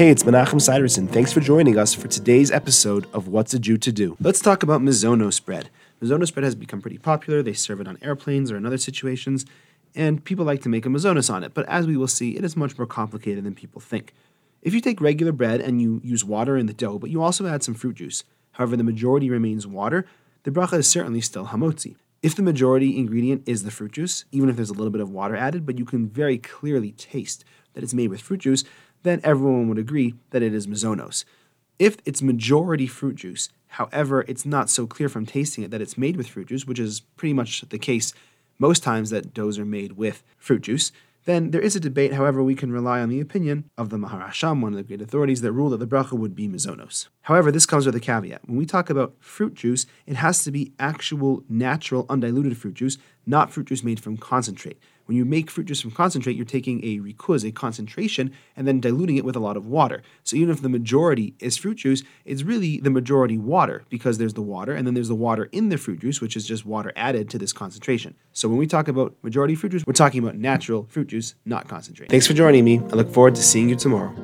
Hey, it's Menachem Siderson. Thanks for joining us for today's episode of What's a Jew to Do. Let's talk about Mezonos bread. Mezonos bread has become pretty popular. They serve it on airplanes or in other situations, and people like to make a Mezonos on it. But as we will see, it is much more complicated than people think. If you take regular bread and you use water in the dough, but you also add some fruit juice, however, the majority remains water, the bracha is certainly still hamotzi. If the majority ingredient is the fruit juice, even if there's a little bit of water added, but you can very clearly taste that it's made with fruit juice, then everyone would agree that it is mezonos. If it's majority fruit juice, however, it's not so clear from tasting it that it's made with fruit juice, which is pretty much the case most times that doughs are made with fruit juice, then there is a debate. However, we can rely on the opinion of the Maharsham, one of the great authorities, that rule that the bracha would be mezonos. However, this comes with a caveat. When we talk about fruit juice, it has to be actual, natural, undiluted fruit juice, not fruit juice made from concentrate. When you make fruit juice from concentrate, you're taking a rikuz, a concentration, and then diluting it with a lot of water. So even if the majority is fruit juice, it's really the majority water because there's the water, and then there's the water in the fruit juice, which is just water added to this concentration. So when we talk about majority fruit juice, we're talking about natural fruit juice, not concentrate. Thanks for joining me. I look forward to seeing you tomorrow.